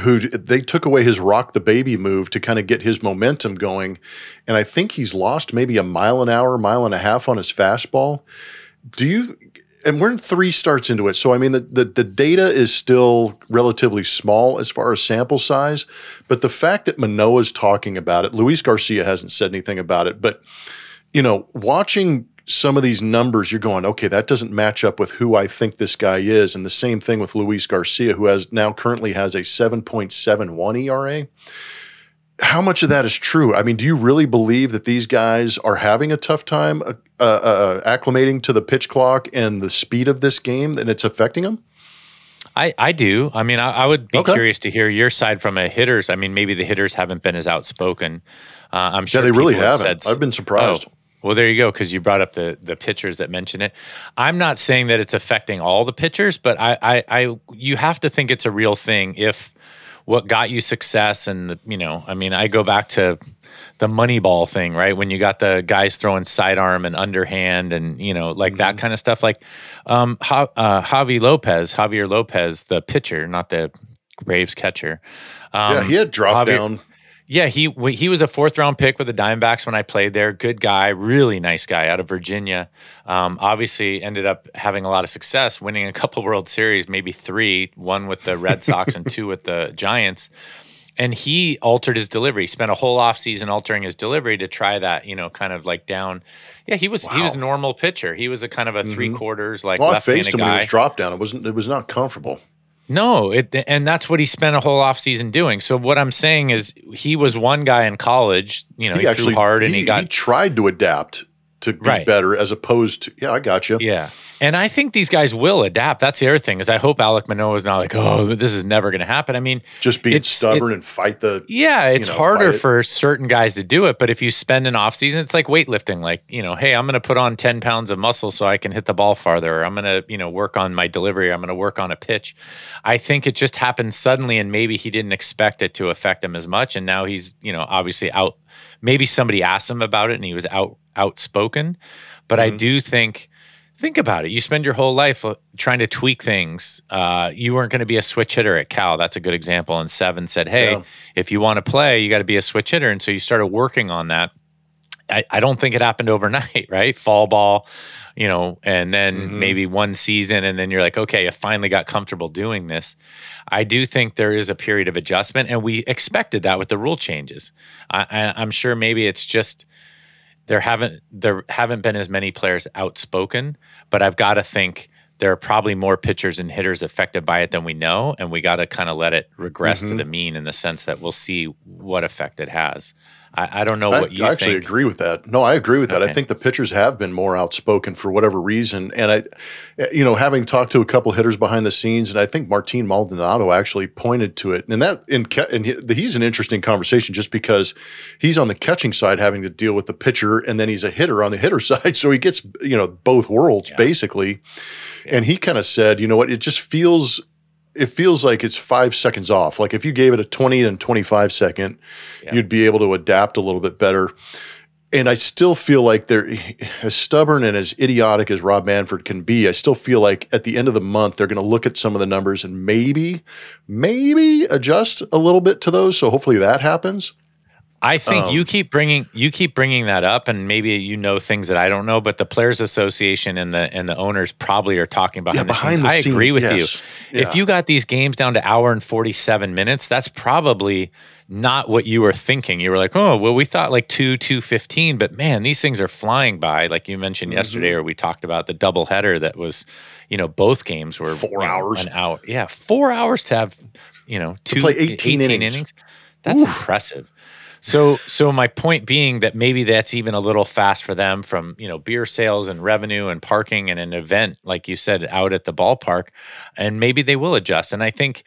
who they took away his rock the baby move to kind of get his momentum going, and I think he's lost maybe a mile an hour, mile and a half on his fastball. Do you? And we're in three starts into it, so I mean the, the the data is still relatively small as far as sample size, but the fact that Manoah's talking about it, Luis Garcia hasn't said anything about it, but you know, watching some of these numbers, you're going, okay, that doesn't match up with who I think this guy is. And the same thing with Luis Garcia, who has now currently has a 7.71 ERA. How much of that is true? I mean, do you really believe that these guys are having a tough time uh, uh, uh, acclimating to the pitch clock and the speed of this game, and it's affecting them? I, I do. I mean, I, I would be Okay. curious to hear your side from a hitters. I mean, maybe the hitters haven't been as outspoken. Uh, I'm sure they really have haven't. said- I've been surprised. Oh, well, there you go, because you brought up the the pitchers that mention it. I'm not saying that it's affecting all the pitchers, but I, I, I you have to think it's a real thing if what got you success and the, you know, I mean, I go back to the Moneyball thing, right? When you got the guys throwing sidearm and underhand and you know, like Mm-hmm. that kind of stuff. Like um, uh, Javi Lopez, Javier Lopez, the pitcher, not the Braves catcher. Um, yeah, he had drop Javier- down. Yeah, he he was a fourth round pick with the Diamondbacks when I played there. Good guy, really nice guy out of Virginia. Um, obviously, ended up having a lot of success, winning a couple World Series, maybe three, one with the Red Sox and two with the Giants. And he altered his delivery. He spent a whole offseason altering his delivery to try that, you know, kind of like down. Yeah, he was he was a normal pitcher. He was a kind of a three quarters like Mm-hmm. Well, I faced him when guy. he was drop down. It wasn't. It was not comfortable. No, it, and that's what he spent a whole offseason doing. So what I'm saying is he was one guy in college, you know, he, threw hard and he, got he tried to adapt to be Right. better as opposed to yeah, I got you. yeah. And I think these guys will adapt. That's the other thing is I hope Alek Manoah is not like, oh, this is never going to happen. I mean, Just being stubborn it- and fight the. yeah, it's know, harder it. for certain guys to do it. But if you spend an off season, it's like weightlifting. Like, you know, hey, I'm going to put on 10 pounds of muscle so I can hit the ball farther. I'm going to, you know, work on my delivery. I'm going to work on a pitch. I think it just happened suddenly and maybe he didn't expect it to affect him as much. And now he's, you know, obviously out. Maybe somebody asked him about it and he was out outspoken. But Mm-hmm. I do think think about it. You spend your whole life uh, trying to tweak things. Uh, you weren't going to be a switch hitter at Cal. That's a good example. And Seven said, "Hey, Yeah. if you want to play, you got to be a switch hitter." And so you started working on that. I, I don't think it happened overnight, right? Fall ball, you know, and then Mm-hmm. maybe one season, and then you're like, okay, I finally got comfortable doing this. I do think there is a period of adjustment, and we expected that with the rule changes. I, I, I'm sure maybe it's just there haven't there haven't been as many players outspoken, but I've got to think there are probably more pitchers and hitters affected by it than we know, and we got to kind of let it regress Mm-hmm. to the mean in the sense that we'll see what effect it has. I, I don't know I, what you I actually think. agree with that. No, I agree with that. I think the pitchers have been more outspoken for whatever reason. And I, you know, having talked to a couple hitters behind the scenes, and I think Martin Maldonado actually pointed to it. And that, in, and he's an interesting conversation just because he's on the catching side having to deal with the pitcher, and then he's a hitter on the hitter side. So he gets, you know, both worlds basically. And he kind of said, you know what, it just feels it feels like it's five seconds off. Like if you gave it a 20 and 25 second, Yeah. you'd be able to adapt a little bit better. And I still feel like they're as stubborn and as idiotic as Rob Manfred can be. I still feel like at the end of the month, they're going to look at some of the numbers and maybe, maybe adjust a little bit to those. So hopefully that happens. I think Um, you keep bringing you keep bringing that up, and maybe you know things that I don't know. But the Players Association and the and the owners probably are talking behind Yeah, the behind scenes. the I scene, agree with yes. you. Yeah. If you got these games down to hour and forty seven minutes, that's probably not what you were thinking. You were like, oh, well, we thought like two two fifteen, but man, these things are flying by. Like you mentioned Mm-hmm. yesterday, or we talked about the double header that was, you know, both games were Four hours. an hour. Yeah, four hours to have, you know, two play 18 innings. That's impressive. So, so my point being that maybe that's even a little fast for them from you know beer sales and revenue and parking and an event like you said out at the ballpark, and maybe they will adjust. And I think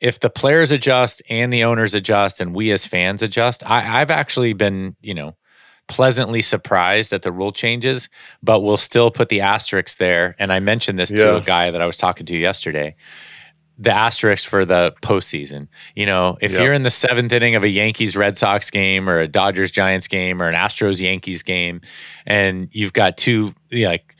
if the players adjust and the owners adjust and we as fans adjust, I, I've actually been you know pleasantly surprised at the rule changes, but we'll still put the asterisks there. And I mentioned this to a guy that I was talking to yesterday the asterisk for the postseason. You know, if Yep. you're in the seventh inning of a Yankees Red Sox game or a Dodgers Giants game or an Astros Yankees game, and you've got two you know, like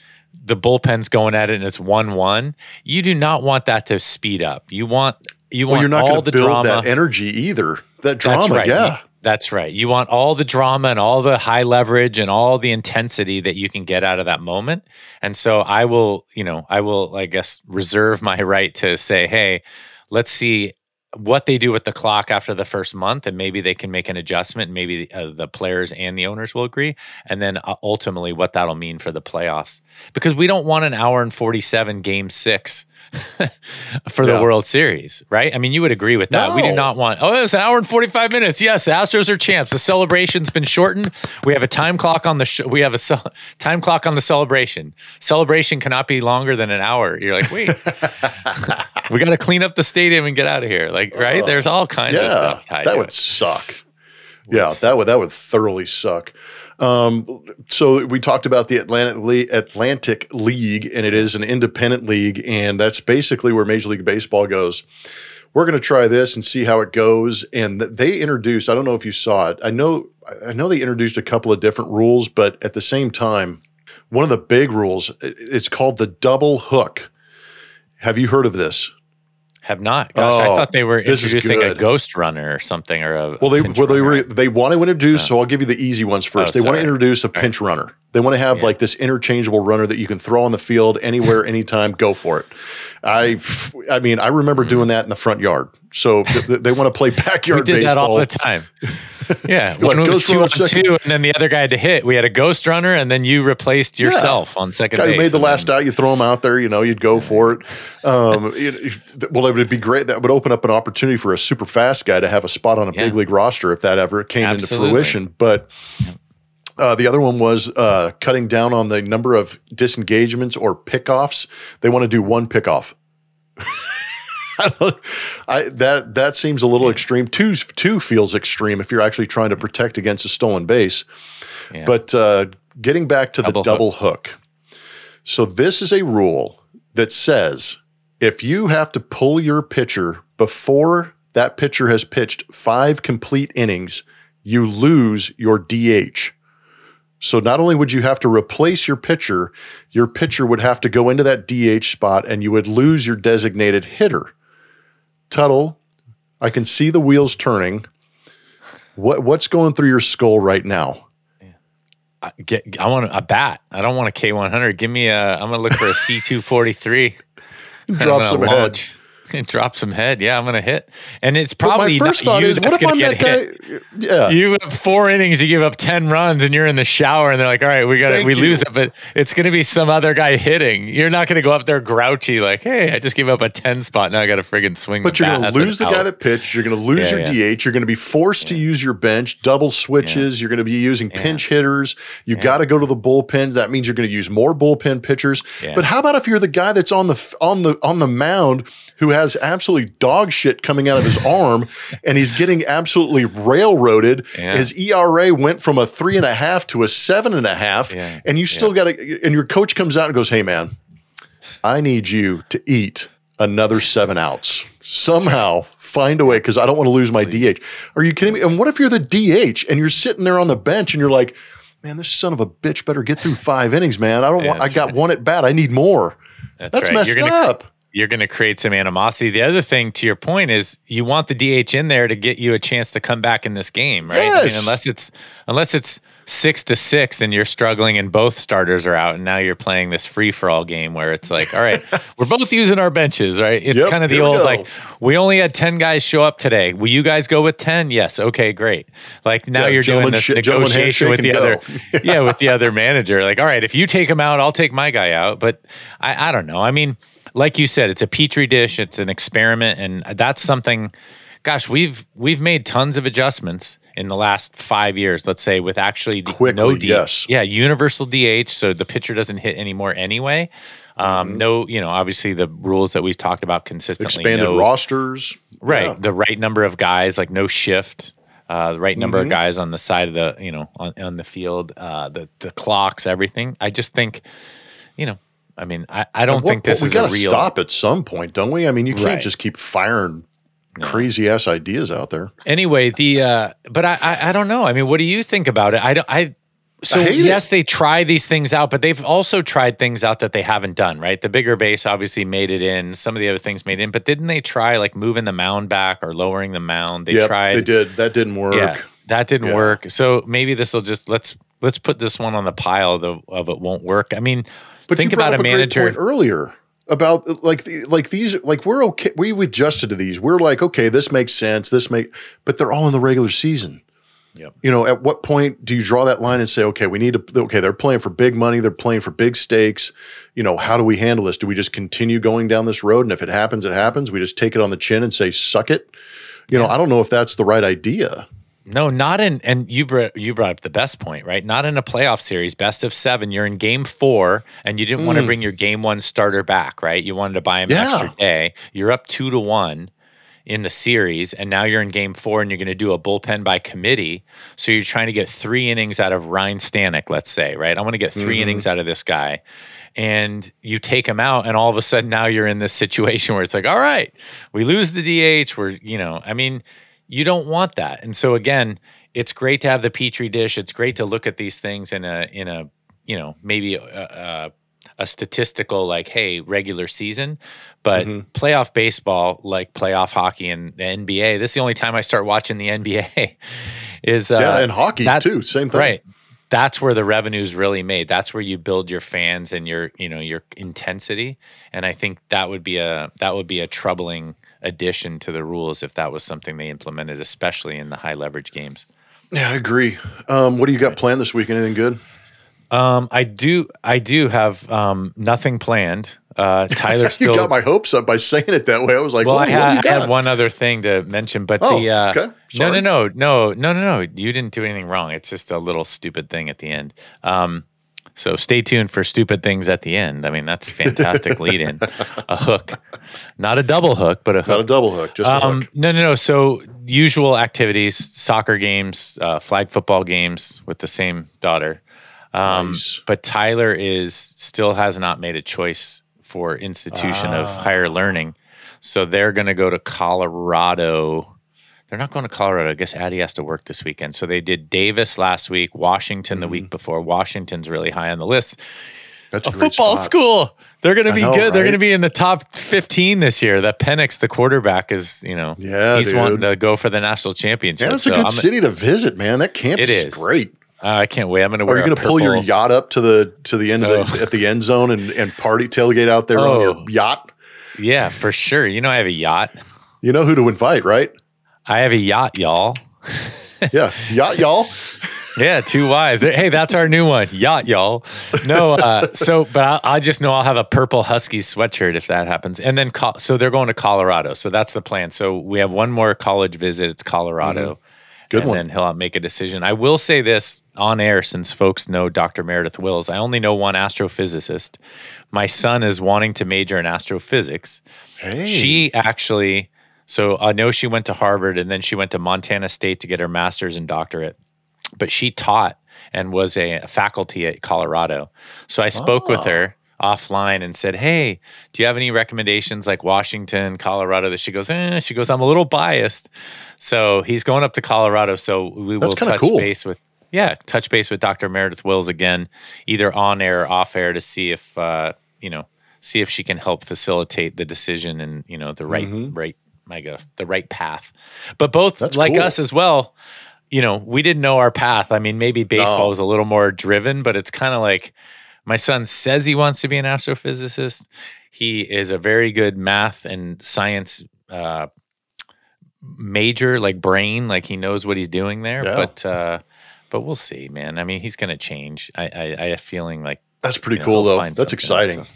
the bullpen's going at it and it's one one, you do not want that to speed up. You want you Well, want you're not all the to build drama. that energy either. That drama, right. yeah. That's right. You want all the drama and all the high leverage and all the intensity that you can get out of that moment. And so I will, you know, I will, I guess, reserve my right to say, hey, let's see what they do with the clock after the first month, and maybe they can make an adjustment. Maybe uh, the players and the owners will agree, and then uh, ultimately what that'll mean for the playoffs. Because we don't want an hour and forty-seven game six for the World Series, right? I mean, you would agree with that. We do not want. Oh, it's an hour and forty-five minutes. Yes, the Astros are champs. The celebration's been shortened. We have a time clock on the. Sh- we have a ce- time clock on the celebration. Celebration cannot be longer than an hour. You're like, wait, we got to clean up the stadium and get out of here. Like, right? Uh, There's all kinds of yeah, stuff tied that would it. suck. Yeah, that would that would thoroughly suck. Um, so we talked about the Atlantic Le- Atlantic League, and it is an independent league, and that's basically where Major League Baseball goes. We're going to try this and see how it goes. And they introduced. I don't know if you saw it. I know. I know they introduced a couple of different rules, but at the same time, one of the big rules—it's called the double hook. Have you heard of this? Have not. Gosh, I Oh, thought they were oh, introducing a ghost runner or something, or a Well, they well they were they want to introduce. So I'll give you the easy ones first. Oh, they want to introduce a pinch runner. They want to have like this interchangeable runner that you can throw on the field anywhere, anytime. Go for it. I I mean I remember doing that in the front yard. So th- th- they want to play Mm-hmm. We backyard did that all the time. Yeah, when it was two on second. two, and then the other guy had to hit. We had a ghost runner, and then you replaced yourself on second Guy base. made the last then- out, you throw him out there. You know, you'd go for it. Um, know, well, it would be great. That would open up an opportunity for a super fast guy to have a spot on a Yeah. big league roster if that ever came Absolutely. into fruition. But Uh, the other one was uh, cutting down on the number of disengagements or pickoffs. They want to do one pickoff. I I, that that seems a little extreme. Two two feels extreme if you're actually trying to protect against a stolen base. Yeah. But uh, getting back to Double the double hook. So this is a rule that says if you have to pull your pitcher before that pitcher has pitched five complete innings, you lose your DH. So not only would you have to replace your pitcher, your pitcher would have to go into that DH spot and you would lose your designated hitter. Tuttle, I can see the wheels turning. What what's going through your skull right now? I, get, I want a bat. I don't want a K one hundred. Give me a. I'm gonna look for a C two forty three. Drop some head. Drop some head. Yeah, I'm gonna hit. And it's But probably my first thought you is, what if I'm that guy? Yeah, You have four innings, you give up ten runs, and you're in the shower, and they're like, "All right, we got we you. lose it, but it's going to be some other guy hitting. You're not going to go up there grouchy like, hey, I just gave up a ten spot, now I got to friggin' swing." But you're going to lose the out. guy that pitched. You're going to lose Yeah, your yeah. DH. You're going to be forced to use your bench, double switches. You're going to be using pinch hitters. You got to go to the bullpen. That means you're going to use more bullpen pitchers. Yeah. But how about if you're the guy that's on the on the on the mound who has absolutely dog shit coming out of his arm and he's getting absolutely railroaded? Yeah. His ERA went from a three and a half to a seven and a half, Yeah. and you still got to. And your coach comes out and goes, "Hey, man." I need you to eat another seven outs. Somehow find a way because I don't want to lose my DH. Are you kidding me? And what if you're the DH and you're sitting there on the bench and you're like, man, this son of a bitch better get through five innings, man. I don't Yeah, want. I got right. one at bat. I need more. That's, right. messed gonna- up. You're going to create some animosity. The other thing, to your point, is you want the DH in there to get you a chance to come back in this game, right? I mean, Yes. unless it's unless it's six to six and you're struggling and both starters are out, and now you're playing this free for all game where it's like, all right, we're both using our benches, right? It's Yep, kind of the here we old like we only had ten guys show up today. Will you guys go with ten? Yes. Okay, great. Like now Yeah, you're doing this negotiation with the other yeah, with the other manager. Like, all right, if you take him out, I'll take my guy out. But I, I don't know. I mean, like you said, it's a petri dish. It's an experiment, and that's something. Gosh, we've we've made tons of adjustments in the last five years. Let's say with actually the- Quickly, no D, yes. yeah, universal DH, so the pitcher doesn't hit anymore anyway. Um, Mm-hmm. No, you know, obviously the rules that we've talked about consistently. Expanded no, rosters. right Yeah. the right number of guys like no shift uh, the right number Mm-hmm. of guys on the side of the you know on, on the field uh, the the clocks everything i just think you know i mean i, I don't What- think this we is a gotta real stop at some point, don't we? I mean, you can't Right. just keep firing crazy ass ideas out there. anyway the uh but I, I i don't know i mean what do you think about it i don't i so yes it. they try these things out but they've also tried things out that they haven't done right the bigger base obviously made it in some of the other things made it in but didn't they try like moving the mound back or lowering the mound they Yep, tried they did. That didn't work. Yeah, that didn't Yeah. work. So maybe this will just let's let's put this one on the pile of, the, of it won't work. I mean, But think about a a manager. earlier about like the, like these like we're okay we've adjusted to these. We're like okay, this makes sense. This make but they're all in the regular season. Yep. You know, at what point do you draw that line and say, okay, we need to okay, they're playing for big money, they're playing for big stakes. You know, how do we handle this? Do we just continue going down this road and if it happens, it happens. We just take it on the chin and say, suck it. You know, I don't know if that's the right idea. No, not in. And you brought you brought up the best point, right? Not in a playoff series, best of seven. You're in game four, and you didn't want to bring your game one starter back, right? You wanted to buy him Mm. Yeah. an extra day. You're up two to one in the series, and now you're in game four, and you're going to do a bullpen by committee. So you're trying to get three innings out of Ryan Stanek, let's say, right? I want to get 3 Mm-hmm. innings out of this guy. And you take him out, and all of a sudden now you're in this situation where it's like, all right, we lose the DH. We're, you know, I mean, you don't want that. And so again, it's great to have the petri dish. It's great to look at these things in a in a you know maybe a, a, a statistical like hey regular season, but Mm-hmm. playoff baseball like playoff hockey and the NBA. This is the only time I start watching the NBA. Is uh, yeah, and hockey that- too. Same thing. Right. That's where the revenue's really made. That's where you build your fans and your, you know, your intensity. And I think that would be a that would be a troubling addition to the rules if that was something they implemented, especially in the high leverage games. Yeah, I agree. Um, what do you got planned this week? Anything good? Um, I do. I do have um, nothing planned. Uh, Tyler you still. got my hopes up by saying it that way. I was like, well, "Whoa, I what do you had, I had one other thing to mention, but Oh, the uh, okay. no, no, no, no, no, no, no. You didn't do anything wrong. It's just a little stupid thing at the end. Um, so stay tuned for stupid things at the end. I mean, that's fantastic lead in. A hook, not a double hook, but a hook. Not a double hook, just a Um, hook. no, no, no. So usual activities: soccer games, uh, flag football games with the same daughter. Um, Nice. But Tyler is still has not made a choice for institution of higher learning, so they're going to go to Colorado. They're not going to Colorado. I guess Addie has to work this weekend. So they did Davis last week, Washington the week before. Washington's really high on the list That's a, a football spot. school. They're going to be know, good. They're going to be in the top 15 this year. That Penix, the quarterback, is, you know, Yeah, he's dude. wanting to go for the national championship. Yeah, it's a good I'm- city to visit, man. That campus is. is. great. uh, I can't wait. I'm going to Are you going to pull your yacht up to the to the end of the Oh. at the end zone and, and party tailgate out there on Oh. your yacht? Yeah, for sure. You know, I have a yacht. You know who to invite, right? I have a yacht, y'all. Yeah, yacht, y'all. Yeah, two Y's. Hey, that's our new one. Yacht, y'all. No, uh, so, but I, I just know I'll have a purple Husky sweatshirt if that happens. And then, co- so they're going to Colorado. So that's the plan. So we have one more college visit. It's Colorado. Mm-hmm. Good and one. then he'll make a decision. I will say this on air since folks know Dr. Meredith Wills. I only know one astrophysicist. My son is wanting to major in astrophysics. Hey, She actually, so I know she went to Harvard and then she went to Montana State to get her master's and doctorate, but she taught and was a, a faculty at Colorado. So I spoke with her offline and said, Hey, do you have any recommendations like Washington, Colorado? That she goes, eh. She goes, I'm a little biased. So he's going up to Colorado. So we That's will touch cool. base with, yeah, touch base with Dr. Meredith Wills again, either on air or off air to see if, uh, you know, see if she can help facilitate the decision and, you know, the right, right, God, the right path. But both. That's like cool. us as well, you know, we didn't know our path. I mean, maybe baseball No. was a little more driven, but it's kind of like my son says he wants to be an astrophysicist. He is a very good math and science uh, major, like brain, like he knows what he's doing there. Yeah. But uh, but we'll see, man. I mean, he's going to change. I, I I have a feeling like that's pretty you know, cool though. That's exciting. so.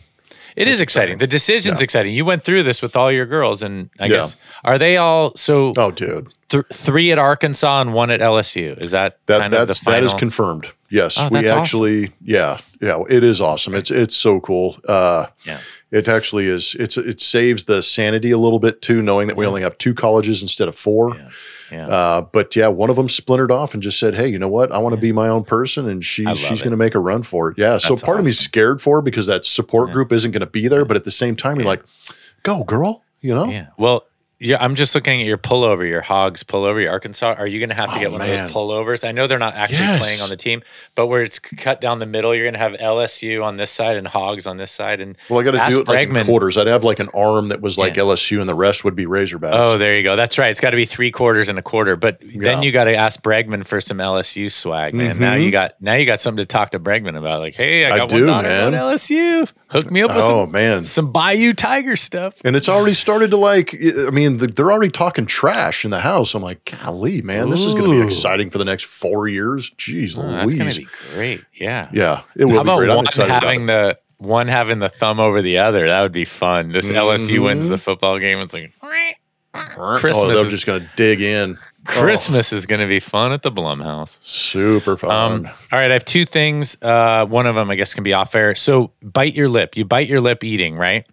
It is exciting. The decision's Yeah. exciting. You went through this with all your girls, and I Yeah. guess are they all so? Oh, dude, th- three at Arkansas and one at LSU. Is that that kind of the that's that is confirmed. Yes, Oh, we that's awesome. actually, yeah, yeah, it is awesome. It's it's so cool. Uh, Yeah. it actually is. It's it saves the sanity a little bit too, knowing that we only have two colleges instead of four. Yeah. Yeah. Uh, but yeah, one of them splintered off and just said, "Hey, you know what? I want to be my own person," and she I she's going to make a run for it. Yeah. so That's part of me's scared for her because that support group isn't going to be there, but at the same time, you're like, "Go, girl!" You know? yeah. Well, yeah. I'm just looking at your pullover, your Hogs pullover, your Arkansas. Are you going to have to Oh, get one man. of those pullovers? I know they're not actually Yes. playing on the team, but where it's cut down the middle, you're going to have LSU on this side and Hogs on this side. And Well, I got to do it like in Bregman- quarters. I'd have like an arm that was like Yeah. LSU, and the rest would be Razorbacks. Oh, there you go. That's right. It's got to be three quarters and a quarter. But then you got to ask Bregman for some LSU swag, man. Now Mhm. you got now you got something to talk to Bregman about. Like, hey, I I got do, one man. on LSU. Hook me up with Oh some man, some Bayou Tiger stuff. and it's already started to like. I mean, they're already talking trash in the house. I'm like, golly, man, this is going to be exciting for the next four years. Jeez, Oh, that's gonna be great. Yeah. yeah, it will How be about great. I'm about having it. the one having the thumb over the other? That would be fun. Just LSU wins Mm-hmm. the football game. It's like oh, Christmas they're just going to dig in. Christmas is going to be fun at the Blumhouse. Super fun. Um, all right, I have two things. Uh, one of them, I guess, can be off air. So, bite your lip. You bite your lip eating, right?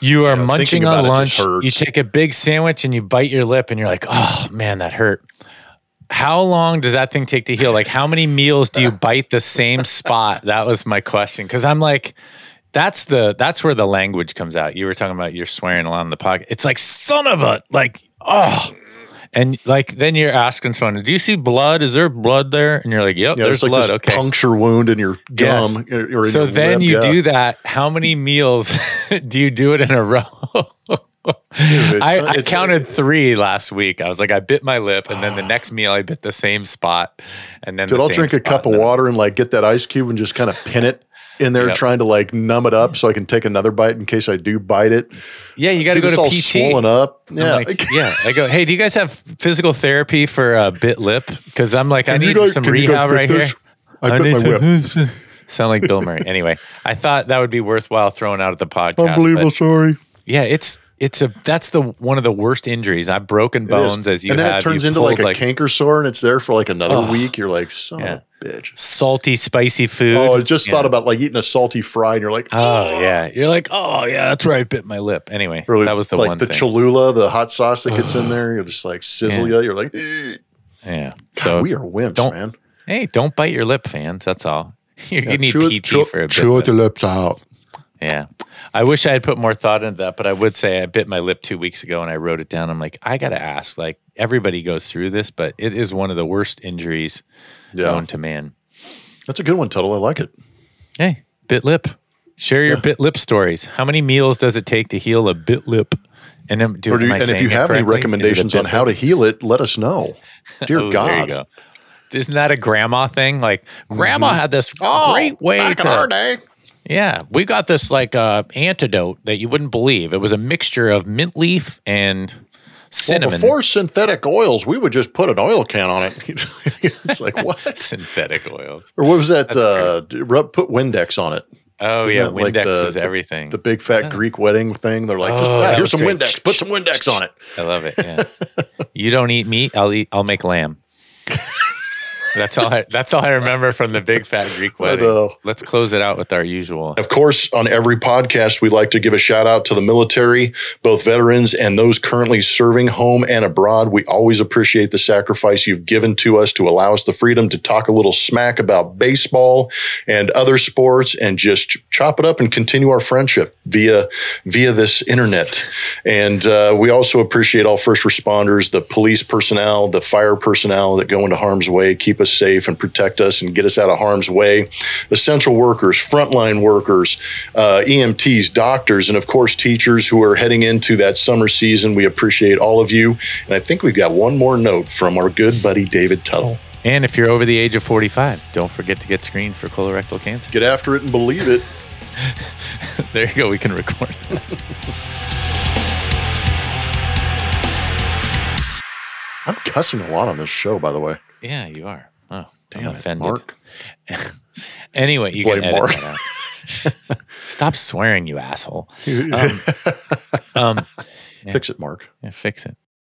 You are yeah, munching thinking on about it just lunch. You take a big sandwich and you bite your lip, and you're like, "Oh man, that hurt." How long does that thing take to heal? Like, how many meals do you bite the same spot? That was my question. Because I'm like, that's the that's where the language comes out. You were talking about you're swearing a lot in the pocket. It's like son of a like oh. And like then you're asking someone, "Do you see blood? Is there blood there?" And you're like, "Yep, yeah, there's like blood." this okay. puncture wound in your gum. or in So your then lip, you yeah. do that. How many meals do you do it in a row? it's- I, I counted three last week. I was like, I bit my lip, and then the next meal I bit the same spot, and then Dude, the I'll drink a cup of water and like get that ice cube and just kind of pin it in there, Yep. trying to like numb it up so I can take another bite in case I do bite it. Yeah, you got to Dude, go it's to all PT. swollen up. Yeah, like, yeah. I go, hey, do you guys have physical therapy for uh, bit lip? Because I'm like, I Can you need guys- some can you guys rehab right this? here. I, bit need my whip. Sound like Bill Murray. Anyway, I thought that would be worthwhile throwing out at the podcast. but story. Yeah, it's it's a that's the one of the worst injuries. I've broken bones as you and then have. it turns You've into like a pulled, canker sore, and it's there for like another Ugh. week. You're like, son Yeah. of a bitch. salty, spicy food. Oh, I just Yeah. thought about like eating a salty fry, and you're like, Oh yeah, you're like, oh yeah, that's where I bit my lip. Anyway, Or that was the like one the thing. Cholula, the hot sauce that gets in there. You're just like sizzle Yeah. you. You're like, "Eh." yeah. God, So we are wimps, don't- man. hey, don't bite your lip, fans. That's all. You Yeah, need chew PT it- chew- for a bit. Chew the lips out. Yeah. I wish I had put more thought into that, but I would say I bit my lip two weeks ago and I wrote it down. I'm like, I got to ask. Like, everybody goes through this, but it is one of the worst injuries Yeah, known to man. that's a good one, Tuttle. I like it. Hey, bit lip. Share your bit lip stories. How many meals does it take to heal a bit lip? And, Or do you- am and if you have any recommendations on how to heal it, let us know. Dear Oh, God. go. Isn't that a grandma thing? Like, grandma Mm-hmm. had this Oh, great way back to. in our day. Yeah, we got this like uh, antidote that you wouldn't believe. It was a mixture of mint leaf and Well, cinnamon. before synthetic oils, we would just put an oil can on it. it's like what? synthetic oils. Or what was that? Uh, rub, put Windex on it. Oh Isn't yeah, that like Windex the- was everything. The big fat Greek wedding thing. They're like, just Oh, that here's some great. Windex. Put some Windex on it. I love it. Yeah. you don't eat meat. I'll eat. I'll make lamb. That's all. I, that's all I remember from the big fat Greek wedding. Let's close it out with our usual. Of course, on every podcast, we like to give a shout out to the military, both veterans and those currently serving home and abroad. We always appreciate the sacrifice you've given to us to allow us the freedom to talk a little smack about baseball and other sports and just chop it up and continue our friendship via via this internet. And uh, we also appreciate all first responders, the police personnel, the fire personnel that go into harm's way, keep us safe and protect us and get us out of harm's way. Essential workers, frontline workers, uh, EMTs, doctors, and of course teachers who are heading into that summer season. We appreciate all of you. And I think we've got one more note from our good buddy David Tuttle. And if you're over the age of 45, don't forget to get screened for colorectal cancer. Get after it and believe it. There you go. We can record. that. I'm cussing a lot on this show, by the way. Yeah, you are. Oh, Damn I'm it, offended. Mark. Anyway, you Blame can edit Mark. that out. Stop swearing, you asshole. Um, um, Fix it, Mark. yeah, fix it.